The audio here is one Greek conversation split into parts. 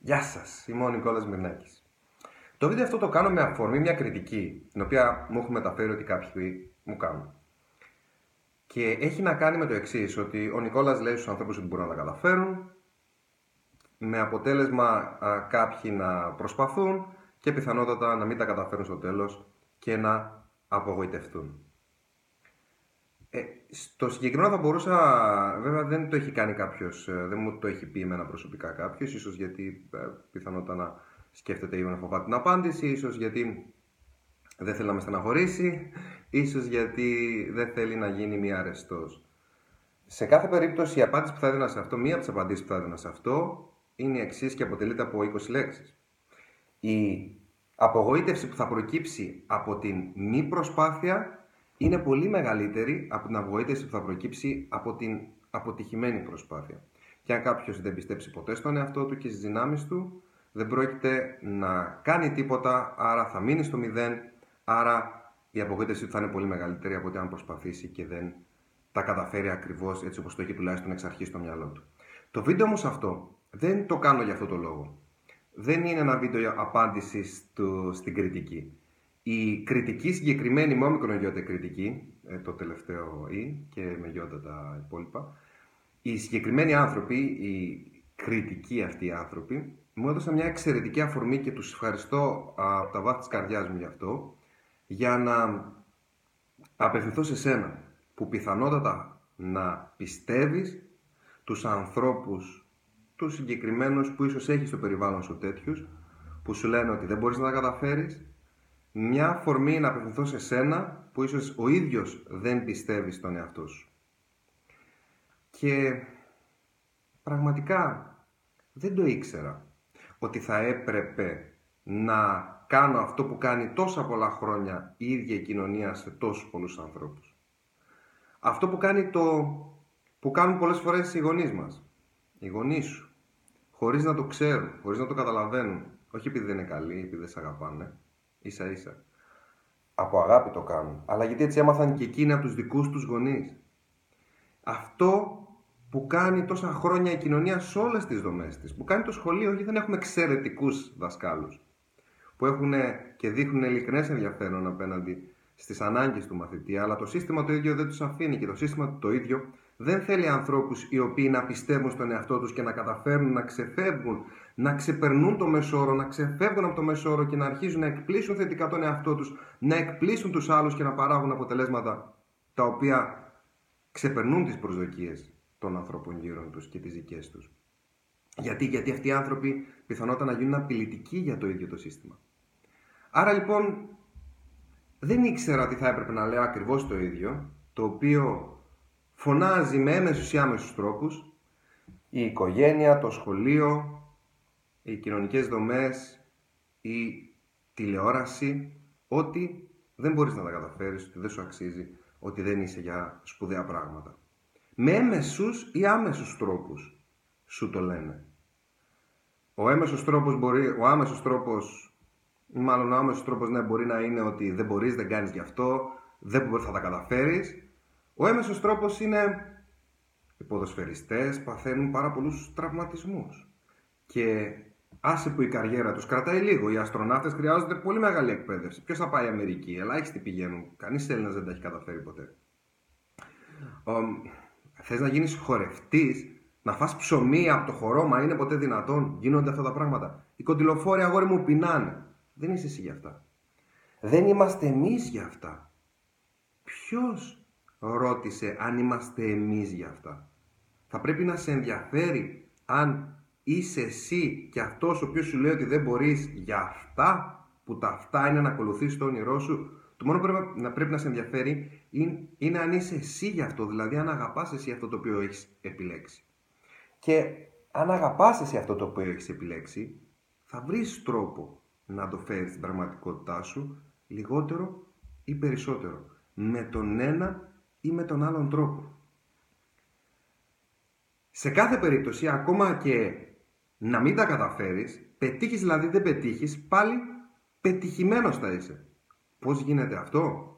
Γεια σας, είμαι ο Νικόλας Μυρνάκης. Το βίντεο αυτό το κάνω με αφορμή μια κριτική, την οποία μου έχουν μεταφέρει ότι κάποιοι μου κάνουν. Και έχει να κάνει με το εξής, ότι ο Νικόλας λέει στους ανθρώπους ότι μπορούν να τα καταφέρουν, με αποτέλεσμα κάποιοι να προσπαθούν και πιθανότατα να μην τα καταφέρουν στο τέλος και να απογοητευτούν. Ε, στο συγκεκριμένο θα μπορούσα, βέβαια δεν το έχει κάνει κάποιος, ε, δεν μου το έχει πει εμένα προσωπικά κάποιος, ίσως γιατί ε, πιθανότατα να σκέφτεται ή να φοβάται την απάντηση, ίσως γιατί δεν θέλει να με στεναχωρήσει, ίσως γιατί δεν θέλει να γίνει μία αρεστός. Σε κάθε περίπτωση η απάντηση που θα έδινα σε αυτό, μία από τις απαντήσεις που θα έδινα σε αυτό, είναι η εξής και αποτελείται από 20 λέξεις. Η απογοήτευση που θα προκύψει από την μη προσπάθεια είναι πολύ μεγαλύτερη από την απογοήτευση που θα προκύψει από την αποτυχημένη προσπάθεια. Και αν κάποιος δεν πιστέψει ποτέ στον εαυτό του και στις δυνάμεις του, δεν πρόκειται να κάνει τίποτα, άρα θα μείνει στο μηδέν, άρα η απογοήτευση του θα είναι πολύ μεγαλύτερη από ότι αν προσπαθήσει και δεν τα καταφέρει ακριβώς έτσι όπως το έχει τουλάχιστον εξ αρχής στο μυαλό του. Το βίντεο όμως αυτό δεν το κάνω για αυτό το λόγο. Δεν είναι ένα βίντεο απάντηση στην κριτική. Η κριτική συγκεκριμένη με όμικρον γιώτα κριτική, ε, το τελευταίο ή και με γιώτα τα υπόλοιπα, οι συγκεκριμένοι άνθρωποι, οι κριτικοί αυτοί οι άνθρωποι, μου έδωσαν μια εξαιρετική αφορμή και τους ευχαριστώ από τα βάθη της καρδιάς μου γι' αυτό, για να απευθυνθώ σε σένα, που πιθανότατα να πιστεύεις τους ανθρώπους, τους συγκεκριμένους που ίσως έχεις στο περιβάλλον σου τέτοιους, που σου λένε ότι δεν μπορείς να τα καταφέρεις, μια αφορμή να απευθυνθώ σε σένα που ίσως ο ίδιος δεν πιστεύει στον εαυτό σου. Και πραγματικά δεν το ήξερα ότι θα έπρεπε να κάνω αυτό που κάνει τόσα πολλά χρόνια η ίδια η κοινωνία σε τόσους πολλούς ανθρώπους. Αυτό που, κάνει το, που κάνουν πολλές φορές οι γονείς μας, οι γονείς σου, χωρίς να το ξέρουν, χωρίς να το καταλαβαίνουν, όχι επειδή δεν είναι καλοί, επειδή δεν σε αγαπάνε, ίσα ίσα. Από αγάπη το κάνουν. Αλλά γιατί έτσι έμαθαν και εκείνοι από τους δικούς τους γονείς; Αυτό που κάνει τόσα χρόνια η κοινωνία σε όλες τις δομές της, που κάνει το σχολείο, όχι δεν έχουμε εξαιρετικούς δασκάλους, που έχουν και δείχνουν ειλικρινές ενδιαφέρον απέναντι στις ανάγκες του μαθητή, αλλά το σύστημα το ίδιο δεν τους αφήνει και το σύστημα το ίδιο δεν θέλει ανθρώπους οι οποίοι να πιστεύουν στον εαυτό τους και να καταφέρουν να ξεφεύγουν, να ξεπερνούν το μεσόρο, να ξεφεύγουν από το μεσόρο και να αρχίζουν να εκπλήσουν θετικά τον εαυτό τους, να εκπλήσουν τους άλλους και να παράγουν αποτελέσματα τα οποία ξεπερνούν τις προσδοκίες των ανθρώπων γύρω τους και τις δικές τους. Γιατί, γιατί αυτοί οι άνθρωποι πιθανότατα να γίνουν απειλητικοί για το ίδιο το σύστημα. Άρα λοιπόν δεν ήξερα ότι θα έπρεπε να λέω ακριβώς το ίδιο, το οποίο φωνάζει με έμεσους ή άμεσους τρόπους η οικογένεια, το σχολείο, οι κοινωνικές δομές, η τηλεόραση, ότι δεν μπορείς να τα καταφέρεις, ότι δεν σου αξίζει, ότι δεν είσαι για σπουδαία πράγματα. Με έμεσους ή άμεσους τρόπους σου το λένε. Ο έμεσος τρόπος μπορεί, ο άμεσος τρόπος, μάλλον ο άμεσος τρόπος ναι, μπορεί να είναι ότι δεν μπορείς, δεν κάνεις γι' αυτό, δεν θα τα καταφέρεις ο έμεσος τρόπος είναι οι ποδοσφαιριστές παθαίνουν πάρα πολλούς τραυματισμούς και άσε που η καριέρα τους κρατάει λίγο. Οι αστροναύτες χρειάζονται πολύ μεγάλη εκπαίδευση. Ποιος θα πάει η Αμερική, ελάχιστοι πηγαίνουν. Κανείς Έλληνας δεν τα έχει καταφέρει ποτέ. Ο, θες να γίνεις χορευτής, να φας ψωμί από το χορό, μα είναι ποτέ δυνατόν. Γίνονται αυτά τα πράγματα. Οι κοντιλοφόροι αγόρι μου πεινάνε. Δεν είσαι εσύ για αυτά. Δεν είμαστε εμείς για αυτά. Ποιος ρώτησε αν είμαστε εμείς για αυτά. Θα πρέπει να σε ενδιαφέρει αν είσαι εσύ και αυτός ο οποίος σου λέει ότι δεν μπορείς για αυτά που τα αυτά είναι να ακολουθείς το όνειρό σου. Το μόνο που πρέπει να, πρέπει να σε ενδιαφέρει είναι, είναι αν είσαι εσύ για αυτό, δηλαδή αν αγαπάς εσύ αυτό το οποίο έχεις επιλέξει. Και αν αγαπάς εσύ αυτό το οποίο έχεις επιλέξει, θα βρεις τρόπο να το φέρεις στην πραγματικότητά σου λιγότερο ή περισσότερο. Με τον ένα ή με τον άλλον τρόπο. Σε κάθε περίπτωση, ακόμα και να μην τα καταφέρεις, πετύχεις δηλαδή δεν πετύχεις, πάλι πετυχημένος θα είσαι. Πώς γίνεται αυτό;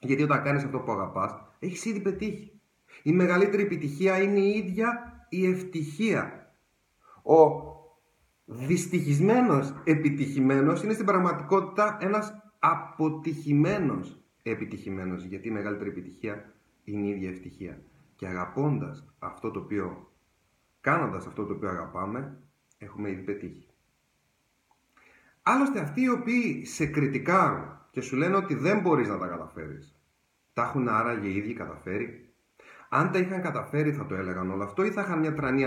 Γιατί όταν κάνεις αυτό που αγαπάς, έχεις ήδη πετύχει. Η μεγαλύτερη επιτυχία είναι η ίδια η ευτυχία. Ο δυστυχισμένος επιτυχημένος είναι στην πραγματικότητα ένας αποτυχημένος επιτυχημένος, γιατί η μεγαλύτερη επιτυχία είναι η ίδια ευτυχία. Και αγαπώντας αυτό το οποίο, κάνοντας αυτό το οποίο αγαπάμε, έχουμε ήδη πετύχει. Άλλωστε αυτοί οι οποίοι σε κριτικάρουν και σου λένε ότι δεν μπορείς να τα καταφέρεις, τα έχουν άραγε οι ίδιοι καταφέρει; Αν τα είχαν καταφέρει θα το έλεγαν όλο αυτό ή θα είχαν μια τρανή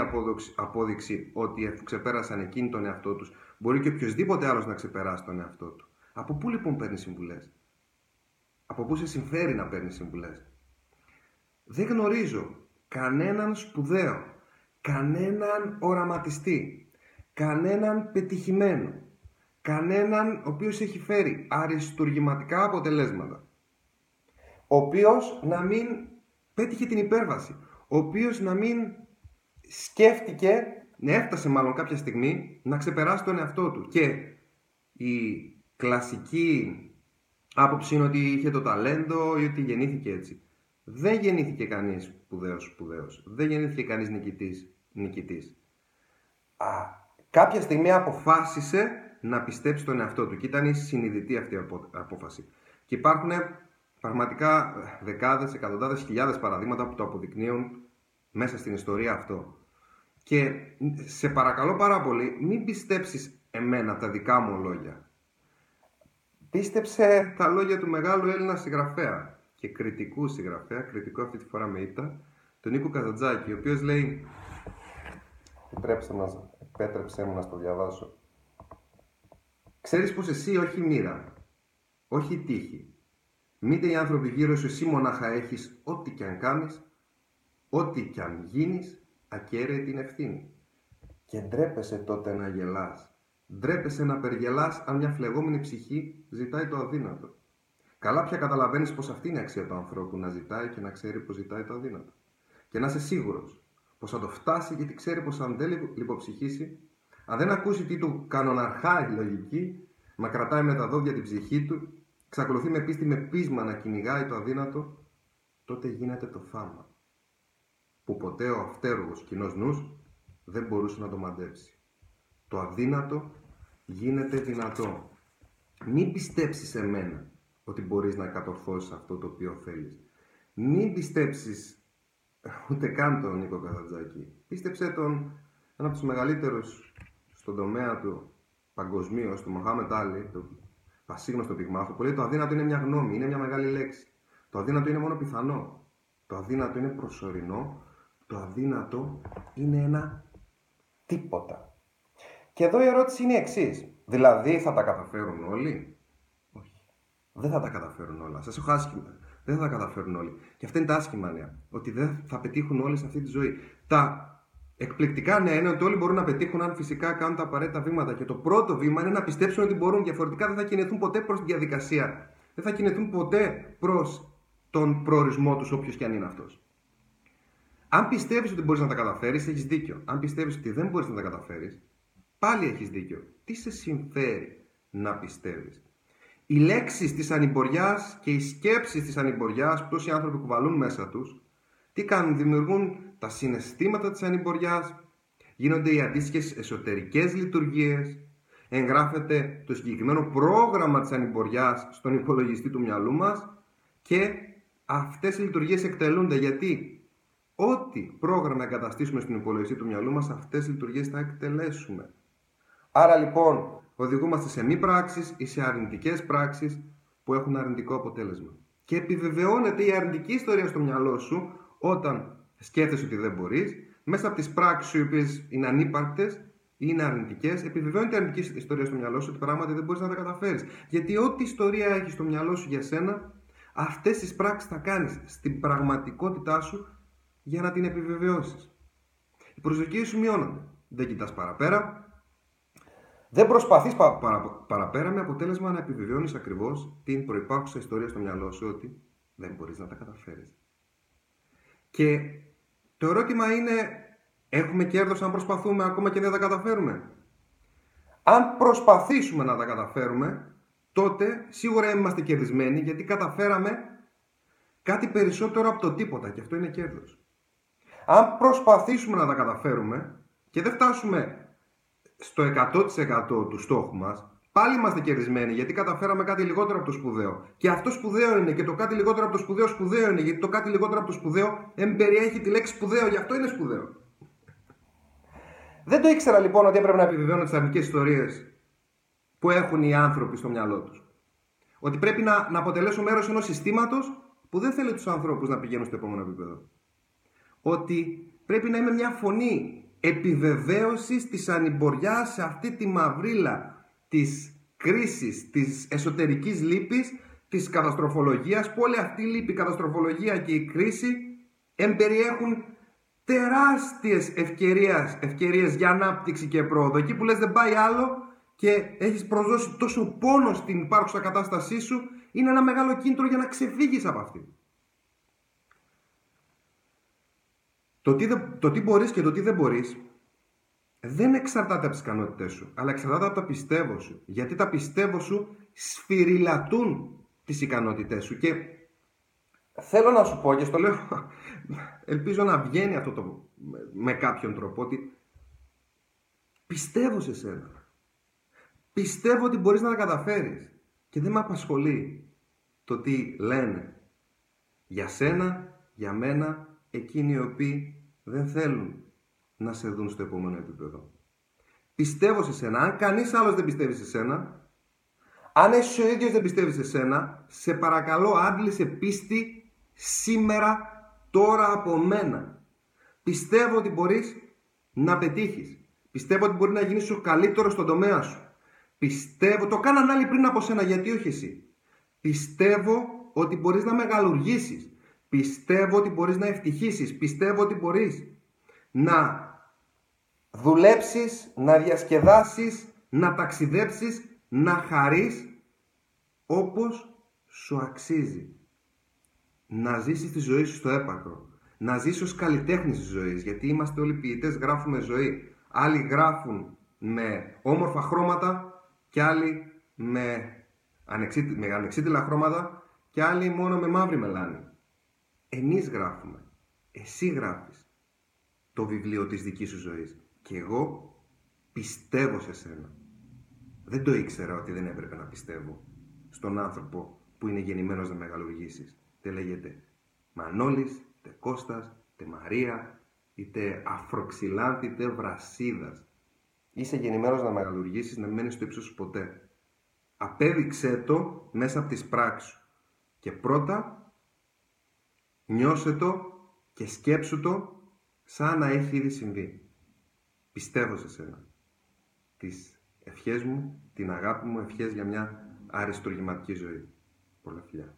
απόδειξη ότι ξεπέρασαν εκείνη τον εαυτό τους. Μπορεί και οποιοδήποτε άλλος να ξεπεράσει τον εαυτό του; Από πού λοιπόν παίρνει συμβουλές; Από πού σε συμφέρει να παίρνεις συμβουλές. Δεν γνωρίζω κανέναν σπουδαίο, κανέναν οραματιστή, κανέναν πετυχημένο, κανέναν ο οποίος έχει φέρει αριστουργηματικά αποτελέσματα, ο οποίος να μην πέτυχε την υπέρβαση, ο οποίος να μην σκέφτηκε, να έφτασε μάλλον κάποια στιγμή, να ξεπεράσει τον εαυτό του. Και η κλασική άποψη είναι ότι είχε το ταλέντο ή ότι γεννήθηκε έτσι. Δεν γεννήθηκε κανείς σπουδαίος σπουδαίος. Δεν γεννήθηκε κανείς νικητής νικητής. Α, κάποια στιγμή αποφάσισε να πιστέψει τον εαυτό του και ήταν η συνειδητή αυτή η απόφαση. Και υπάρχουν πραγματικά δεκάδες, εκατοντάδες, χιλιάδες παραδείγματα που το αποδεικνύουν μέσα στην ιστορία αυτό. Και σε παρακαλώ πάρα πολύ, μην πιστέψεις εμένα τα δικά μου λόγια. Πίστεψε τα λόγια του μεγάλου Έλληνα συγγραφέα και κριτικού συγγραφέα, κριτικό αυτή τη φορά με ήττα, τον Νίκο Καζατζάκη, ο οποίος λέει, επιτρέψτε μας, επέτρεψέ μου να στο διαβάσω, Ξέρεις πως εσύ όχι μοίρα, όχι τύχη, μήτε οι άνθρωποι γύρω σου εσύ μονάχα έχεις ό,τι κι αν κάνεις, ό,τι κι αν γίνεις, ακέραιη την ευθύνη. Και ντρέπεσαι τότε να γελάς. Ντρέπεσαι να περγελάς αν μια φλεγόμενη ψυχή ζητάει το αδύνατο. Καλά πια καταλαβαίνεις πως αυτή είναι η αξία του ανθρώπου να ζητάει και να ξέρει πως ζητάει το αδύνατο. Και να είσαι σίγουρος πως θα το φτάσει γιατί ξέρει πως αν δεν λιποψυχήσει, αν δεν ακούσει τι του κανοναρχάει η λογική, μα κρατάει με τα δόντια την ψυχή του, εξακολουθεί με πίστη με πείσμα να κυνηγάει το αδύνατο, τότε γίνεται το θάμα. Που ποτέ ο αυτέργος κοινός νους δεν μπορούσε να το μαντέψει. Το αδύνατο γίνεται δυνατό. Μην πιστέψεις σε μένα ότι μπορείς να κατορθώσεις αυτό το οποίο θέλεις. Μην πιστέψεις ούτε καν τον Νίκο Καζατζάκη. Πίστεψε τον ένα από τους μεγαλύτερους στον τομέα του παγκοσμίως, του Μοχάμετ Άλλη, του πασίγνωστο πυγμάχου, που λέει το αδύνατο είναι μια γνώμη, είναι μια μεγάλη λέξη. Το αδύνατο είναι μόνο πιθανό. Το αδύνατο είναι προσωρινό. Το αδύνατο είναι ένα τίποτα. Και εδώ η ερώτηση είναι η εξής. Δηλαδή θα τα καταφέρουν όλοι; Όχι. Δεν θα τα καταφέρουν όλα. Σας έχω άσχημα. Δεν θα τα καταφέρουν όλοι. Και αυτά είναι τα άσχημα νέα. Ότι δεν θα πετύχουν όλοι σε αυτή τη ζωή. Τα εκπληκτικά νέα είναι ότι όλοι μπορούν να πετύχουν αν φυσικά κάνουν τα απαραίτητα βήματα. Και το πρώτο βήμα είναι να πιστέψουν ότι μπορούν. Διαφορετικά δεν θα κινηθούν ποτέ προς τη διαδικασία. Δεν θα κινηθούν ποτέ προς τον προορισμό τους, όποιος και αν είναι αυτός. Αν πιστεύεις ότι μπορείς να τα καταφέρεις, έχεις δίκιο. Αν πιστεύεις ότι δεν μπορείς να τα καταφέρεις, πάλι έχεις δίκιο. Τι σε συμφέρει να πιστεύεις; Οι λέξεις της ανημποριά και οι σκέψεις της ανημποριά που τόσοι άνθρωποι κουβαλούν μέσα τους, τι κάνουν, δημιουργούν τα συναισθήματα της ανημπορίας, γίνονται οι αντίστοιχες εσωτερικές λειτουργίες, εγγράφεται το συγκεκριμένο πρόγραμμα της ανημπορίας στον υπολογιστή του μυαλού μας και αυτές οι λειτουργίες εκτελούνται γιατί; Ό,τι πρόγραμμα εγκαταστήσουμε στον υπολογιστή του μυαλού μας, αυτές οι λειτουργίες θα εκτελέσουμε. Άρα λοιπόν οδηγούμαστε σε μη πράξεις ή σε αρνητικές πράξεις που έχουν αρνητικό αποτέλεσμα. Και επιβεβαιώνεται η αρνητική ιστορία στο μυαλό σου όταν σκέφτεσαι ότι δεν μπορείς, μέσα από τις πράξεις οι οποίες είναι ανύπαρκτες ή είναι αρνητικές, επιβεβαιώνεται η αρνητική ιστορία στο μυαλό σου ότι πράγματι δεν μπορείς να τα καταφέρεις. Γιατί ό,τι ιστορία έχει στο μυαλό σου για σένα, αυτές τις πράξεις θα κάνεις στην πραγματικότητά σου για να την επιβεβαιώσεις. Οι προσδοκίες σου μειώνονται. Δεν κοιτάς παραπέρα. Δεν προσπαθείς πα, παραπέρα με αποτέλεσμα να επιβεβαιώνεις ακριβώς την προπάρχουσα ιστορία στο μυαλό σου ότι δεν μπορείς να τα καταφέρεις. Και το ερώτημα είναι, έχουμε κέρδος αν προσπαθούμε ακόμα και δεν τα καταφέρουμε; Αν προσπαθήσουμε να τα καταφέρουμε, τότε σίγουρα είμαστε κερδισμένοι γιατί καταφέραμε κάτι περισσότερο από το τίποτα και αυτό είναι κέρδος. Αν προσπαθήσουμε να τα καταφέρουμε και δεν φτάσουμε στο 100% του στόχου μας, πάλι είμαστε κερδισμένοι γιατί καταφέραμε κάτι λιγότερο από το σπουδαίο. Και αυτό σπουδαίο είναι και το κάτι λιγότερο από το σπουδαίο σπουδαίο είναι γιατί το κάτι λιγότερο από το σπουδαίο εμπεριέχει τη λέξη σπουδαίο, γι' αυτό είναι σπουδαίο. Δεν το ήξερα λοιπόν ότι έπρεπε να επιβεβαιώνω τις αρνητικές ιστορίες που έχουν οι άνθρωποι στο μυαλό τους. Ότι πρέπει να, να αποτελέσω μέρος ενός συστήματος που δεν θέλει τους ανθρώπους να πηγαίνουν στο επόμενο επίπεδο. Ότι πρέπει να είμαι μια φωνή επιβεβαίωσης της ανημποριά σε αυτή τη μαυρίλα της κρίσης, της εσωτερικής λύπης, της καταστροφολογίας, που όλη αυτή η λύπη, η καταστροφολογία και η κρίση εμπεριέχουν τεράστιες ευκαιρίες, ευκαιρίες για ανάπτυξη και πρόοδο. Εκεί που λες δεν πάει άλλο και έχεις προσδώσει τόσο πόνο στην υπάρχουσα κατάστασή σου, είναι ένα μεγάλο κίνητρο για να ξεφύγεις από αυτή. Το τι, το τι μπορείς και το τι δεν μπορείς δεν εξαρτάται από τις ικανότητές σου, αλλά εξαρτάται από τα πιστεύω σου. Γιατί τα πιστεύω σου σφυριλατούν τις ικανότητές σου και θέλω να σου πω και στο λέω, ελπίζω να βγαίνει αυτό το, με κάποιον τρόπο, ότι πιστεύω σε σένα. Πιστεύω ότι μπορείς να τα καταφέρεις. Και δεν με απασχολεί το τι λένε για σένα, για μένα, εκείνοι οι οποίοι δεν θέλουν να σε δουν στο επόμενο επίπεδο. Πιστεύω σε σένα. Αν κανείς άλλος δεν πιστεύει σε σένα, αν εσύ ο ίδιος δεν πιστεύεις σε σένα, σε παρακαλώ άντλησε πίστη σήμερα, τώρα από μένα. Πιστεύω ότι μπορείς να πετύχεις. Πιστεύω ότι μπορεί να γίνεις ο καλύτερος στον τομέα σου. Πιστεύω, το κάναν άλλοι πριν από σένα, γιατί όχι εσύ. Πιστεύω ότι μπορείς να μεγαλουργήσεις. Πιστεύω ότι μπορείς να ευτυχήσεις. Πιστεύω ότι μπορείς να δουλέψεις, να διασκεδάσεις, να ταξιδέψεις, να χαρείς όπως σου αξίζει να ζήσεις τη ζωή σου στο έπακρο. Να ζήσει ως καλλιτέχνης της ζωής. Γιατί είμαστε όλοι ποιητές, γράφουμε ζωή. Άλλοι γράφουν με όμορφα χρώματα και άλλοι με, ανεξίτηλα, με ανεξίτηλα χρώματα και άλλοι μόνο με μαύρη μελάνη. Εμείς γράφουμε. Εσύ γράφεις το βιβλίο της δικής σου ζωής. Και εγώ πιστεύω σε σένα. Δεν το ήξερα ότι δεν έπρεπε να πιστεύω στον άνθρωπο που είναι γεννημένος να μεγαλουργήσεις είτε λέγεται Μανώλης, είτε Κώστας, είτε Μαρία, είτε Αφροξυλάνθη, είτε Βρασίδας. Είσαι γεννημένος να μεγαλουργήσεις, να μένεις στο ύψος σου ποτέ. Απέδειξέ το μέσα από τις πράξεις σου. Και πρώτα νιώσε το και σκέψου το σαν να έχει ήδη συμβεί. Πιστεύω σε σένα. Τις ευχές μου, την αγάπη μου, ευχές για μια αριστουργηματική ζωή. Πολλά φιλιά.